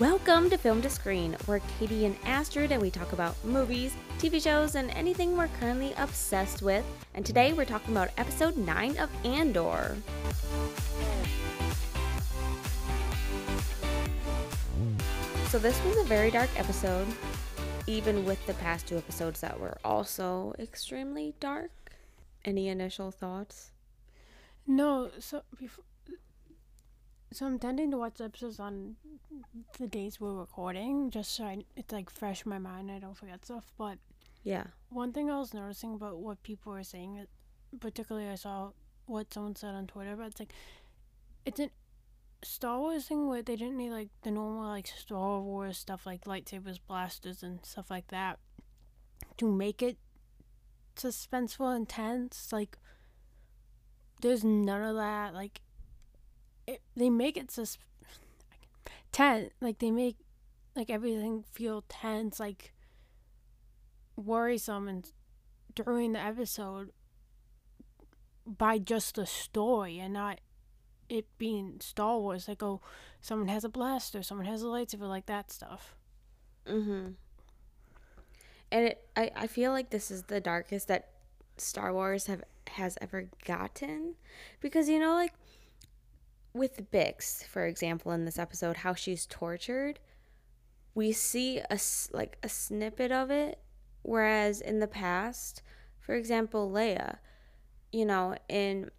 Welcome to Film to Screen. We're Katie and Astrid, and we talk about movies, TV shows, and anything we're currently obsessed with. And today we're talking about episode 9 of Andor. So, this was a very dark episode, even with the past two episodes that were also extremely dark. Any initial thoughts? No, so before, so I'm tending to watch episodes on the days we're recording, just so I, it's like fresh in my mind. I don't forget stuff. But Yeah. one thing I was noticing about what people were saying, particularly I saw what someone said on Twitter, but it's like it's an Star Wars thing where they didn't need like the normal like Star Wars stuff like lightsabers, blasters, and stuff like that to make it suspenseful and tense. Like there's none of that. Like it, they make it sus tense. Like they make like everything feel tense, like worrisome, and during the episode by just the story and not it being Star Wars. Like oh, someone has a blaster, someone has a lightsaber, like that stuff. Mm-hmm. And it, I, I feel like this is the darkest that Star Wars have has ever gotten, because you know, like with Bix, for example, in this episode, how she's tortured, we see a like a snippet of it, whereas in the past, for example, Leia, you know, in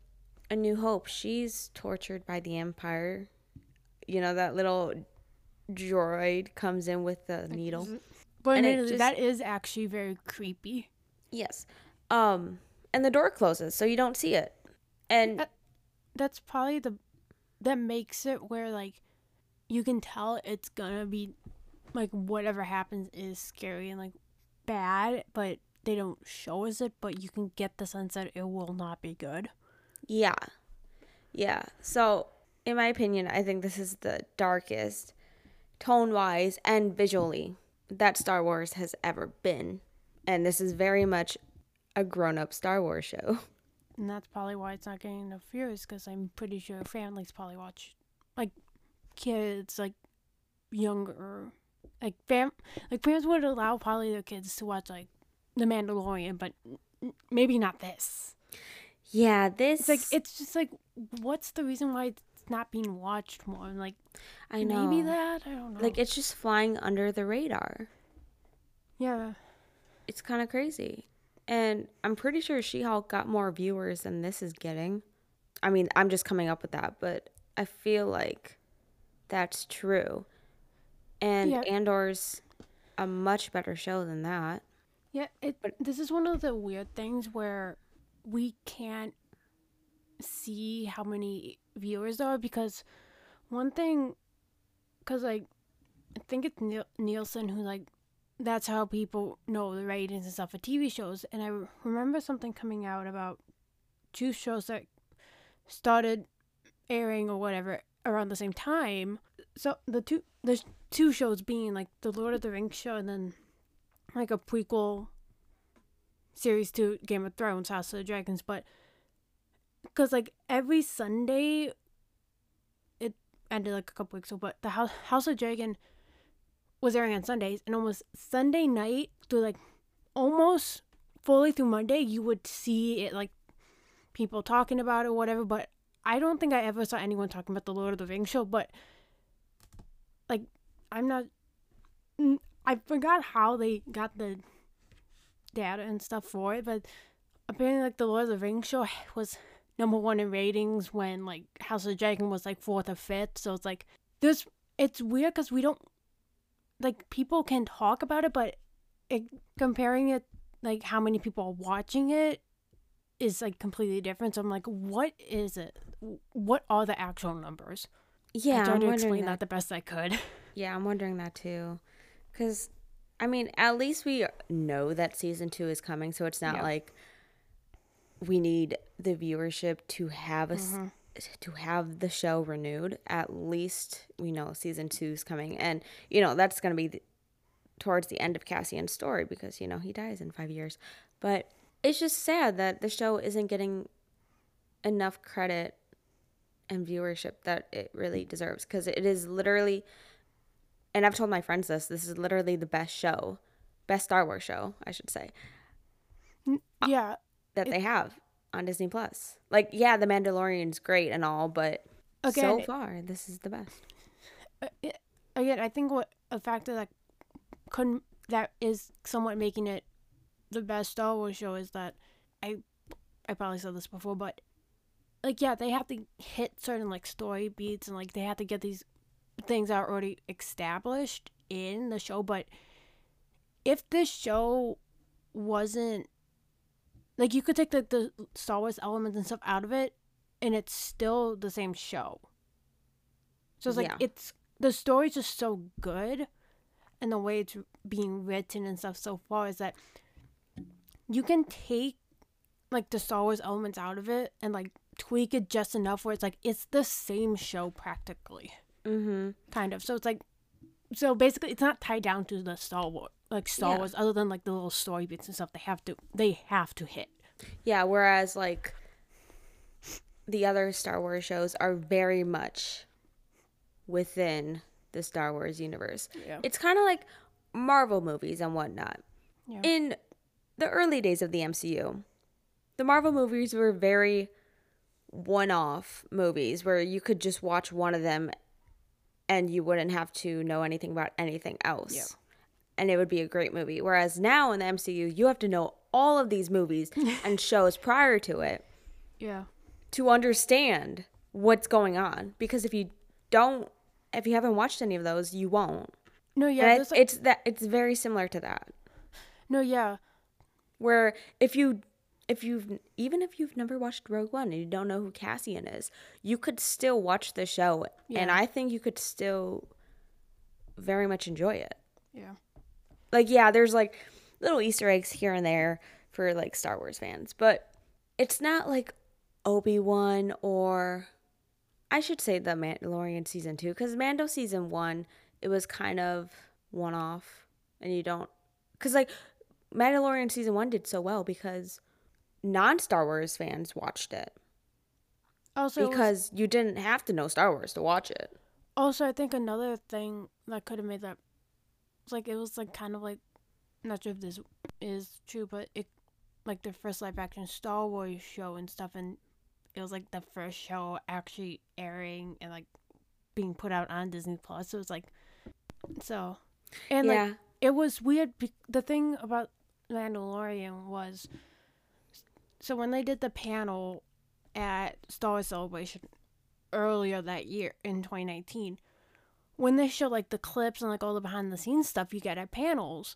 A New Hope, she's tortured by the Empire. You know, that little droid comes in with the needle. But And it it just- that is actually very creepy. Yes. Um and the door closes so you don't see it. And Uh, That's probably the that makes it where like you can tell it's gonna be like whatever happens is scary and like bad, but they don't show us it, but you can get the sense that it will not be good. yeah. Yeah. So in my opinion, I think this is the darkest tone wise and visually that Star Wars has ever been. And this is very much a grown up Star Wars show. And that's probably why it's not getting enough views because I'm pretty sure families probably watch, like, kids, like, younger, like, fam, like, parents would allow probably their kids to watch, like, The Mandalorian, but maybe not this. Yeah, this It's like, it's just like, what's the reason why it's not being watched more? And, like, I know. maybe that? I don't know. Like it's just flying under the radar. yeah. It's kind of crazy. And I'm pretty sure She Hulk got more viewers than this is getting. I mean, I'm just coming up with that, but I feel like that's true. And Yeah. Andor's a much better show than that. Yeah, it. this is one of the weird things where we can't see how many viewers there are because one thing, because like I think it's Niel- Nielsen who like that's how people know the ratings and stuff for TV shows. And I remember something coming out about two shows that started airing or whatever around the same time. So the two the two shows being like the Lord of the Rings show and then like a prequel series to Game of Thrones, House of the Dragons, but because like every Sunday, it ended like a couple weeks ago, but the House House of Dragon was airing on Sundays, and almost Sunday night through like almost fully through Monday, you would see it like people talking about it, or whatever. But I don't think I ever saw anyone talking about the Lord of the Rings show, but like I'm not. I forgot how they got the data and stuff for it, but apparently, like the Lord of the Rings show was number one in ratings when like House of Dragon was like fourth or fifth. So it's like there's it's weird because we don't like people can talk about it, but it, comparing it like how many people are watching it is like completely different. So I'm like, what is it? What are the actual numbers? Yeah, I I'm to explain that. that the best I could. Yeah, I'm wondering that too. Cuz I mean, at least we know that season 2 is coming, so it's not like we need the viewership to have a s mm-hmm. To have the show renewed. At least we know season 2 is coming and you know, that's going to be the, towards the end of Cassian's story because you know, he dies in 5 years. But it's just sad that the show isn't getting enough credit and viewership that it really deserves because it is literally and I've told my friends this. This is literally the best show, best Star Wars show, I should say, uh, yeah, that they have on Disney Plus. Like, yeah, The Mandalorian's great and all, but Again, so far, this is the best. uh, it- again, I think what a factor that couldn't that is somewhat making it the best Star Wars show is that I I probably said this before, but like yeah, they have to hit certain like story beats and like they have to get these things that are already established in the show. But if this show wasn't like you could take the, the Star Wars elements and stuff out of it and it's still the same show. So it's like Yeah. it's the story's just so good and the way it's being written and stuff so far is that you can take like the Star Wars elements out of it and like tweak it just enough where it's like it's the same show practically. Mm-hmm. Kind of. So it's like so basically it's not tied down to the Star Wars like Star Yeah. Wars other than like the little story bits and stuff they have to they have to hit. Yeah, whereas like the other Star Wars shows are very much within the Star Wars universe. Yeah. It's kind of like Marvel movies and whatnot. Yeah. In the early days of the MCU, the Marvel movies were very one off movies where you could just watch one of them and you wouldn't have to know anything about anything else. Yeah. And it would be a great movie. Whereas now in the MCU, you have to know all of these movies and shows prior to it Yeah. to understand what's going on. Because if you don't, if you haven't watched any of those, you won't. No, yeah, it's, like- it's that it's very similar to that. no, yeah. Where if you if you've even if you've never watched Rogue One and you don't know who Cassian is, you could still watch the show and I think you could still very much enjoy it. Yeah. Like yeah, there's like little Easter eggs here and there for like Star Wars fans, but it's not like Obi-Wan or I should say the Mandalorian season 2 cuz Mando season 1 it was kind of one off and you don't cuz like Mandalorian season 1 did so well because non-Star Wars fans watched it Also, it was- because you didn't have to know Star Wars to watch it. Also, I think another thing that could have made that, like it was like kind of like, not sure if this is true, but it, like the first live action Star Wars show and stuff, and it was like the first show actually airing and like being put out on Disney Plus. So it was like, so, and yeah. like it was weird. Be- the thing about Mandalorian was, so when they did the panel at Star Wars Celebration earlier that year in 2019, when they show like the clips and like all the behind the scenes stuff you get at panels,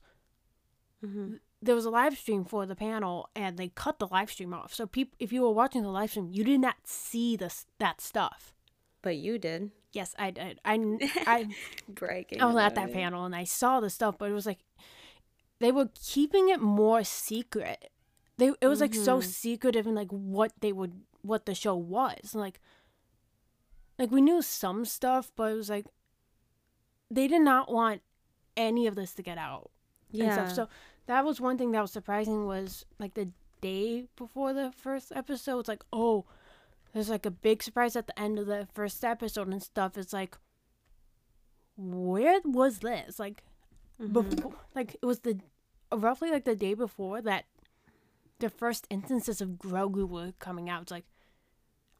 hmm there was a live stream for the panel and they cut the live stream off. So people, if you were watching the live stream, you did not see this that stuff. But you did. Yes, I did. I, I Breaking. I was at that it. panel and I saw the stuff, but it was like they were keeping it more secret. They it was like so Mhm. secretive and like what they would what the show was. Like like we knew some stuff, but it was like they did not want any of this to get out and Yeah. stuff. So that was one thing that was surprising was like the day before the first episode, it's like, oh, there's like a big surprise at the end of the first episode and stuff. It's like where was this? Like Mhm. before like it was the roughly like the day before that the first instances of Grogu were coming out. It's like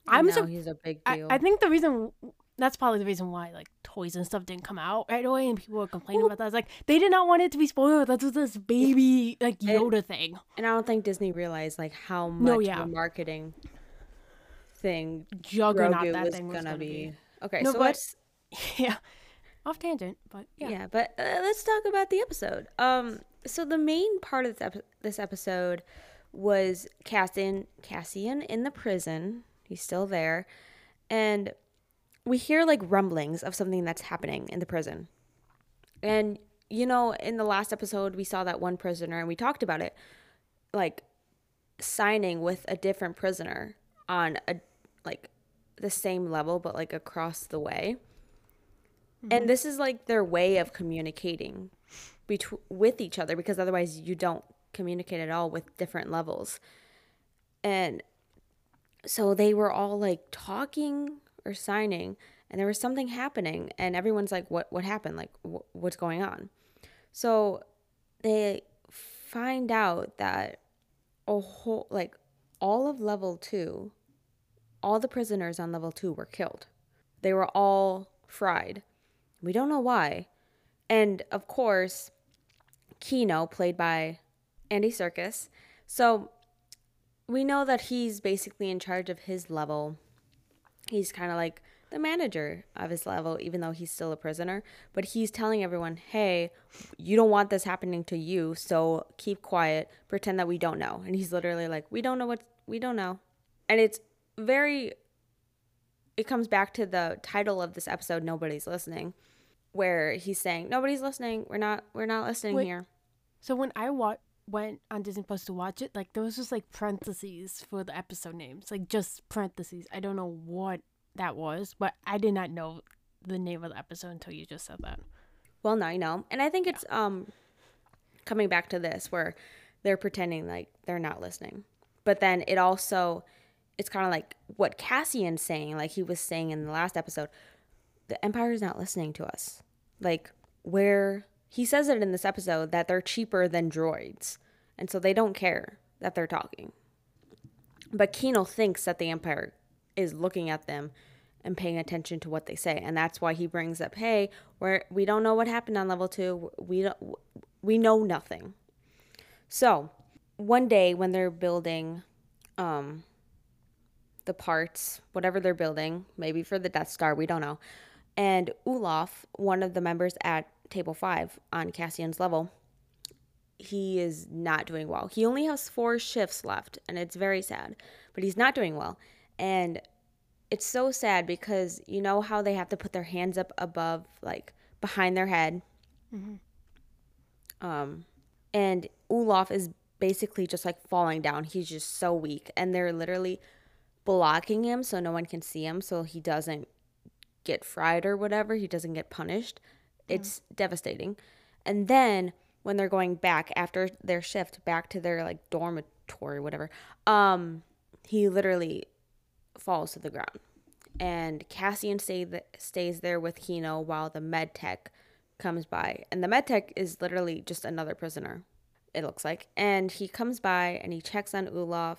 I'm so he's a big I, deal. I think the reason that's probably the reason why like toys and stuff didn't come out right away and people were complaining Well- about that. It's like they did not want it to be spoiled. That's what this baby like And- Yoda thing. and I don't think Disney realized like how much No, yeah. a marketing thing Juggernaut Grogu that was thing gonna, was gonna be. be. Okay, No, so but- let's yeah. Off tangent, but yeah, yeah. but uh, let's talk about the episode. Um, so the main part of this, this episode was Cassian Cassian in the prison. He's still there, and we hear like rumblings of something that's happening in the prison. And you know, in the last episode, we saw that one prisoner, and we talked about it, like signing with a different prisoner on a like the same level, but like across the way. And mm-hmm. this is like their way of communicating between with each other because otherwise you don't communicate at all with different levels. And so they were all like talking or signing and there was something happening and everyone's like what what happened? Like wh- what's going on? So they find out that a whole like all of level 2 all the prisoners on level 2 were killed. They were all fried. We don't know why. And of course kino played by andy Serkis. so we know that he's basically in charge of his level he's kind of like the manager of his level, even though he's still a prisoner. But he's telling everyone, hey, you don't want this happening to you, so keep quiet, pretend that we don't know. And he's literally like, we don't know what, we don't know. And it's very, it comes back to the title of this episode, Nobody's Listening, where he's saying, nobody's listening. We're not, we're not listening Wait, here. So when I wa- went on Disney Plus to watch it, like there was just like parentheses for the episode names, like just parentheses. I don't know what that was, but I did not know the name of the episode until you just said that. Well, now you know. And I think it's yeah. um coming back to this where they're pretending like they're not listening. But then it also it's kind of like what Cassian's saying, like he was saying in the last episode, the Empire is not listening to us. Like where he says it in this episode that they're cheaper than droids. And so they don't care that they're talking. But Kino thinks that the Empire is looking at them and paying attention to what they say and that's why he brings up hey we're we don't know what happened on level 2 we don't we know nothing so one day when they're building um the parts whatever they're building maybe for the death star we don't know and Ulaf, one of the members at table 5 on Cassian's level he is not doing well. He only has four shifts left, and it's very sad, but he's not doing well. And it's so sad because you know how they have to put their hands up above, like behind their head. Mm-hmm. Um, and Ulaf is basically just like falling down. He's just so weak, and they're literally blocking him so no one can see him, so he doesn't get fried or whatever. He doesn't get punished. It's devastating. And then when they're going back after their shift back to their like dormitory, whatever, um, he literally falls to the ground. And Cassian stay th- stays there with Kino while the med tech comes by. And the med tech is literally just another prisoner, it looks like. And he comes by and he checks on Ulaf.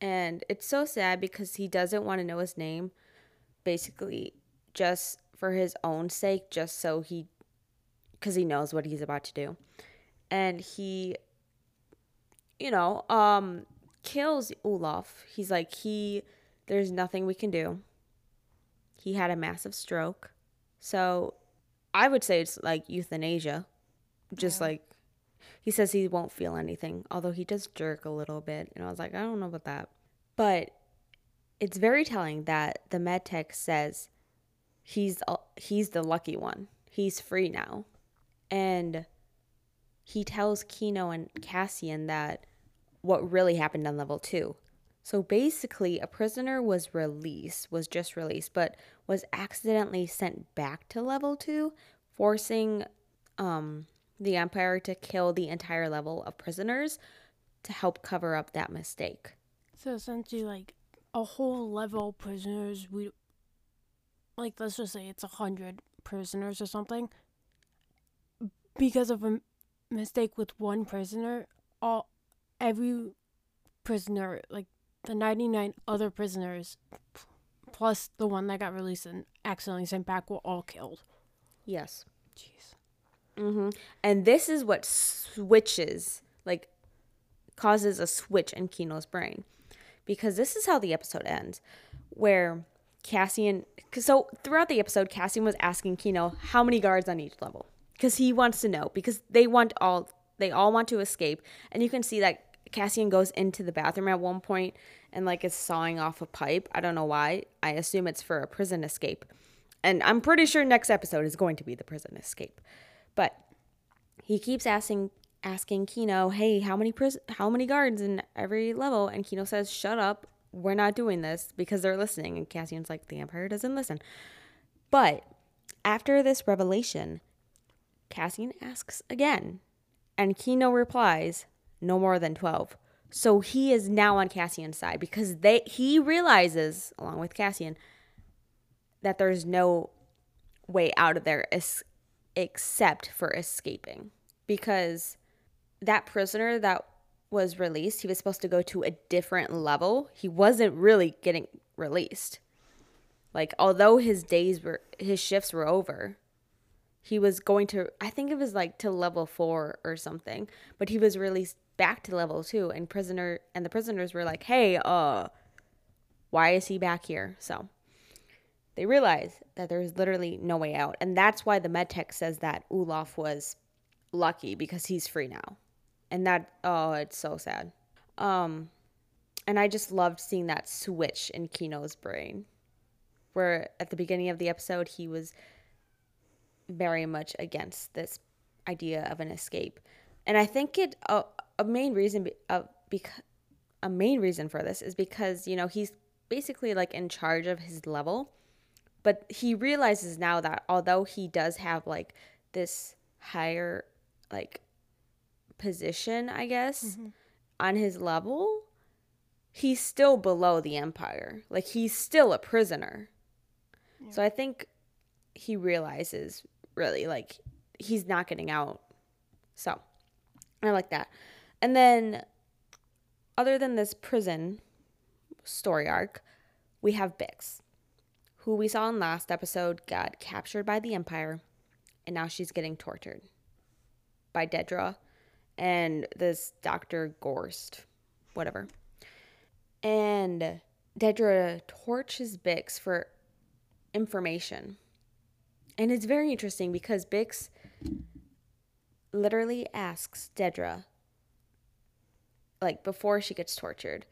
And it's so sad because he doesn't want to know his name, basically, just for his own sake, just so he, because he knows what he's about to do. And he, you know, um, kills Ulaf. He's like, he there's nothing we can do. He had a massive stroke. So I would say it's like euthanasia. Just yeah. like he says he won't feel anything, although he does jerk a little bit. And I was like, I don't know about that. But it's very telling that the med tech says he's he's the lucky one. He's free now. And he tells Kino and Cassian that what really happened on level 2 so basically, a prisoner was released, was just released, but was accidentally sent back to level two, forcing um, the Empire to kill the entire level of prisoners to help cover up that mistake. So essentially, like a whole level prisoners, we like let's just say it's a hundred prisoners or something. Because of a mistake with one prisoner, all every prisoner like the 99 other prisoners plus the one that got released and accidentally sent back were all killed. Yes. Jeez. Mhm. And this is what switches like causes a switch in Kino's brain. Because this is how the episode ends where Cassian so throughout the episode Cassian was asking Kino how many guards on each level because he wants to know because they want all they all want to escape and you can see that Cassian goes into the bathroom at one point and like is sawing off a pipe. I don't know why. I assume it's for a prison escape. And I'm pretty sure next episode is going to be the prison escape. But he keeps asking asking Kino, "Hey, how many pris- how many guards in every level?" And Kino says, "Shut up. We're not doing this because they're listening." And Cassian's like, "The Empire doesn't listen." But after this revelation, Cassian asks again, and Kino replies, "No more than 12." So he is now on Cassian's side because they he realizes, along with Cassian, that there's no way out of there es- except for escaping because that prisoner that was released, he was supposed to go to a different level. He wasn't really getting released. Like although his days were his shifts were over, he was going to I think it was like to level 4 or something, but he was released back to level 2 and prisoner and the prisoners were like, "Hey, uh why is he back here?" So they realize that there's literally no way out. And that's why the medtech says that Ulaf was lucky because he's free now. And that oh, it's so sad. Um and I just loved seeing that switch in Kino's brain where at the beginning of the episode he was very much against this idea of an escape. And i think it a, a main reason uh, because a main reason for this is because you know he's basically like in charge of his level. But he realizes now that although he does have like this higher like position i guess mm-hmm. on his level he's still below the empire. Like he's still a prisoner. So I think he realizes really like he's not getting out. So I like that. And then other than this prison story arc, we have Bix, who we saw in last episode got captured by the Empire and now she's getting tortured by Dedra and this Dr. Gorst, whatever. And Dedra torches Bix for information. And it's very interesting because Bix literally asks Dedra, like before she gets tortured,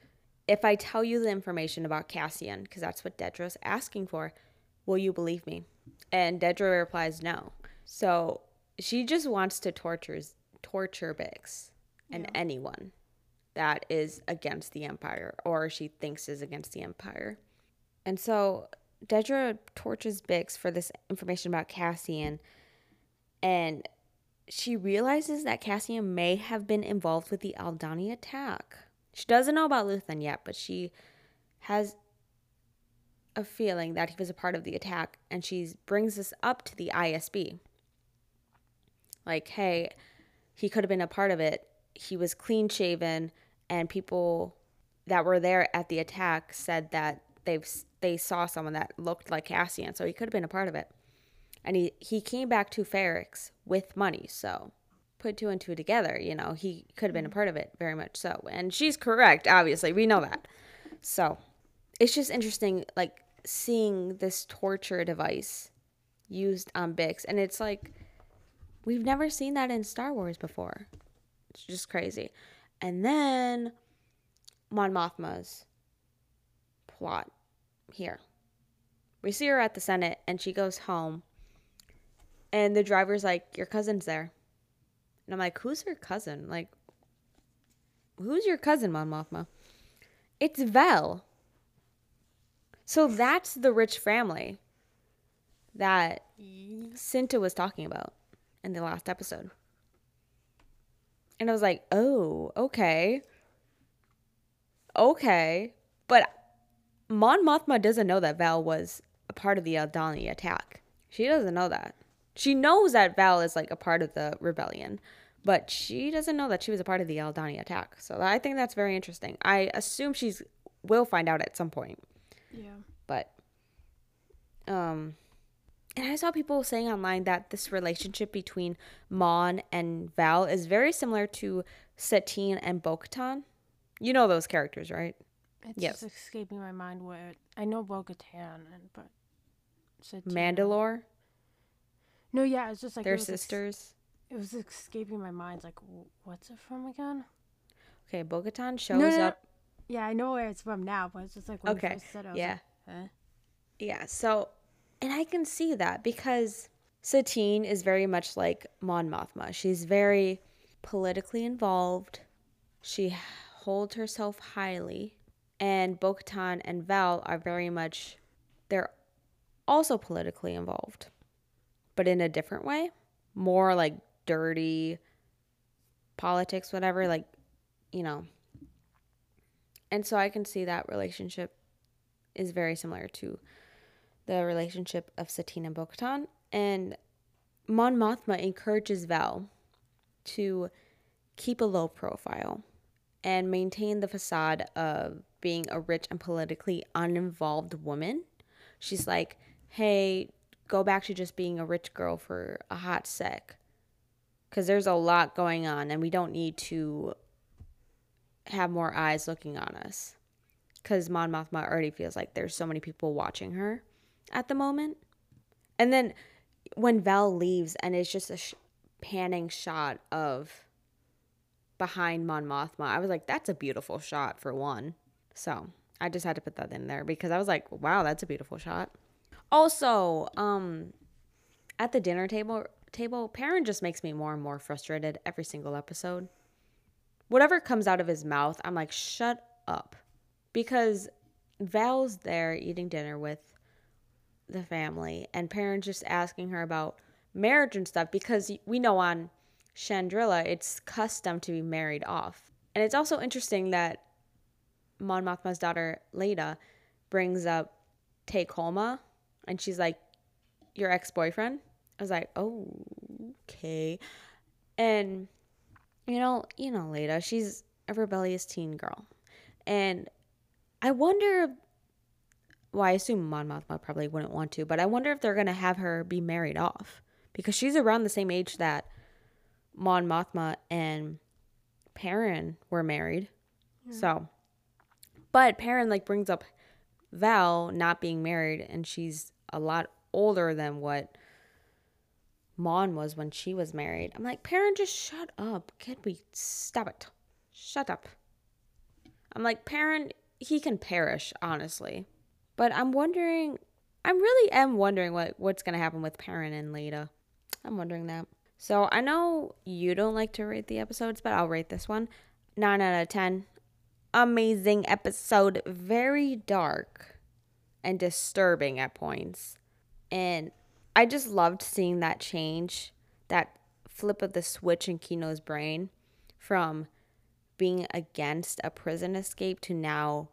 if I tell you the information about Cassian, because that's what Dedra's asking for, will you believe me? And Dedra replies no. So she just wants to torture torture Bix and yeah. anyone that is against the Empire or she thinks is against the Empire. And so Dedra tortures Bix for this information about Cassian, and she realizes that Cassian may have been involved with the Aldhani attack. She doesn't know about Luthen yet, but she has a feeling that he was a part of the attack, and she brings this up to the ISB. Like, hey, he could have been a part of it. He was clean shaven, and people that were there at the attack said that they've they saw someone that looked like Cassian, so he could have been a part of it. And he he came back to Ferrix with money, so put two and two together, you know, he could have been a part of it, very much so. And she's correct, obviously, we know that. So it's just interesting, like seeing this torture device used on Bix, and it's like we've never seen that in Star Wars before. It's just crazy. And then Mon Mothma's plot here. We see her at the Senate and she goes home. And the driver's like, Your cousin's there. And I'm like, Who's her cousin? Like, who's your cousin, Mon Mothma? It's Vel. So that's the rich family that Cinta was talking about in the last episode. And I was like, oh, okay. Okay. But Mon Mothma doesn't know that Val was a part of the Aldhani attack. She doesn't know that. She knows that Val is like a part of the rebellion, but she doesn't know that she was a part of the Aldhani attack. So I think that's very interesting. I assume she's will find out at some point. Yeah. But um and I saw people saying online that this relationship between Mon and Val is very similar to Satine and Bo-Katan. You know those characters, right? It's yes. just escaping my mind where I know Bo-Katan, but Mandalore. No, yeah, it's just like they're sisters. Ex- it was escaping my mind. Like, what's it from again? Okay, Bo-Katan shows no, no, up. Yeah, I know where it's from now, but it's just like okay, it, yeah, like, huh? yeah. So, and I can see that because Satine is very much like Mon Mothma. She's very politically involved. She holds herself highly and bo and Val are very much, they're also politically involved, but in a different way. More like dirty politics, whatever, like, you know. And so I can see that relationship is very similar to the relationship of Satine and Bo-Katan, and Mon Mothma encourages Val to keep a low profile and maintain the facade of being a rich and politically uninvolved woman. She's like, hey, go back to just being a rich girl for a hot sec. Because there's a lot going on, and we don't need to have more eyes looking on us. Because Mon Mothma already feels like there's so many people watching her at the moment. And then when Val leaves, and it's just a sh- panning shot of behind Mon Mothma, I was like, that's a beautiful shot for one. So I just had to put that in there because I was like, wow, that's a beautiful shot. Also, um, at the dinner table, table, Perrin just makes me more and more frustrated every single episode. Whatever comes out of his mouth, I'm like, shut up. Because Val's there eating dinner with the family, and Perrin's just asking her about marriage and stuff because we know on Chandrila it's custom to be married off. And it's also interesting that Mon Mothma's daughter, Leda, brings up Tay Kolma, and she's like, Your ex boyfriend? I was like, Oh, okay. And you know, you know, Leda, she's a rebellious teen girl. And I wonder well, I assume Mon Mothma probably wouldn't want to, but I wonder if they're gonna have her be married off. Because she's around the same age that Mon Mothma and Perrin were married. Yeah. So but Perrin like brings up Val not being married and she's a lot older than what Mon was when she was married. I'm like, Perrin, just shut up. Can we stop it? Shut up. I'm like, Perrin, he can perish, honestly. But I'm wondering, I really am wondering what, what's going to happen with Perrin and Leda. I'm wondering that. So I know you don't like to rate the episodes, but I'll rate this one 9 out of 10. Amazing episode. Very dark and disturbing at points. And I just loved seeing that change, that flip of the switch in Kino's brain from being against a prison escape to now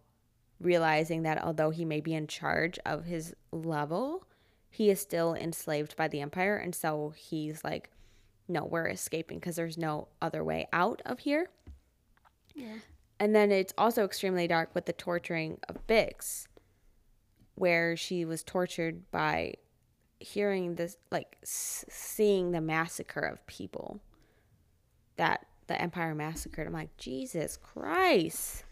realizing that although he may be in charge of his level, he is still enslaved by the Empire. And so he's like, no, we're escaping because there's no other way out of here. Yeah. And then it's also extremely dark with the torturing of Bix, where she was tortured by hearing this, like seeing the massacre of people that the Empire massacred. I'm like, Jesus Christ.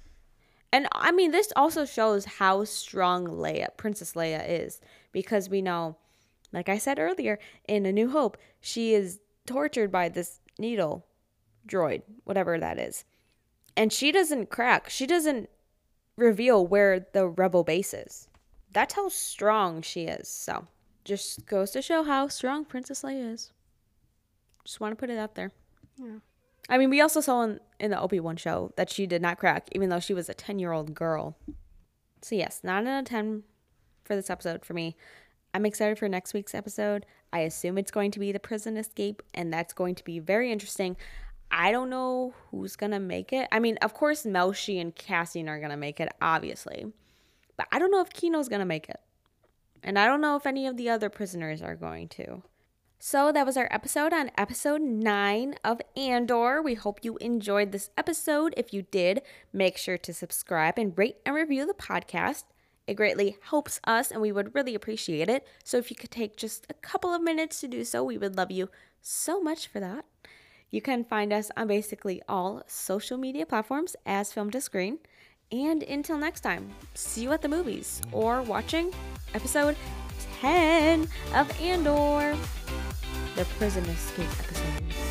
And I mean, this also shows how strong Leia, Princess Leia, is because we know, like I said earlier, in A New Hope, she is tortured by this needle droid, whatever that is. And she doesn't crack, she doesn't reveal where the rebel base is. That's how strong she is. So, just goes to show how strong Princess Leia is. Just want to put it out there. Yeah. I mean, we also saw in, in the Obi Wan show that she did not crack, even though she was a 10 year old girl. So, yes, 9 out of 10 for this episode for me. I'm excited for next week's episode. I assume it's going to be the prison escape, and that's going to be very interesting. I don't know who's to make it. I mean, of course, Melshi and Cassian are to make it, obviously. But I don't know if Kino's to make it. And I don't know if any of the other prisoners are going to. So that was our episode on episode 9 of Andor. We hope you enjoyed this episode. If you did, make sure to subscribe and rate and review the podcast. It greatly helps us and we would really appreciate it. So if you could take just a couple of minutes to do so, we would love you so much for that. You can find us on basically all social media platforms as Film to Screen. And until next time, see you at the movies or watching episode 10 of Andor the prison escape episode.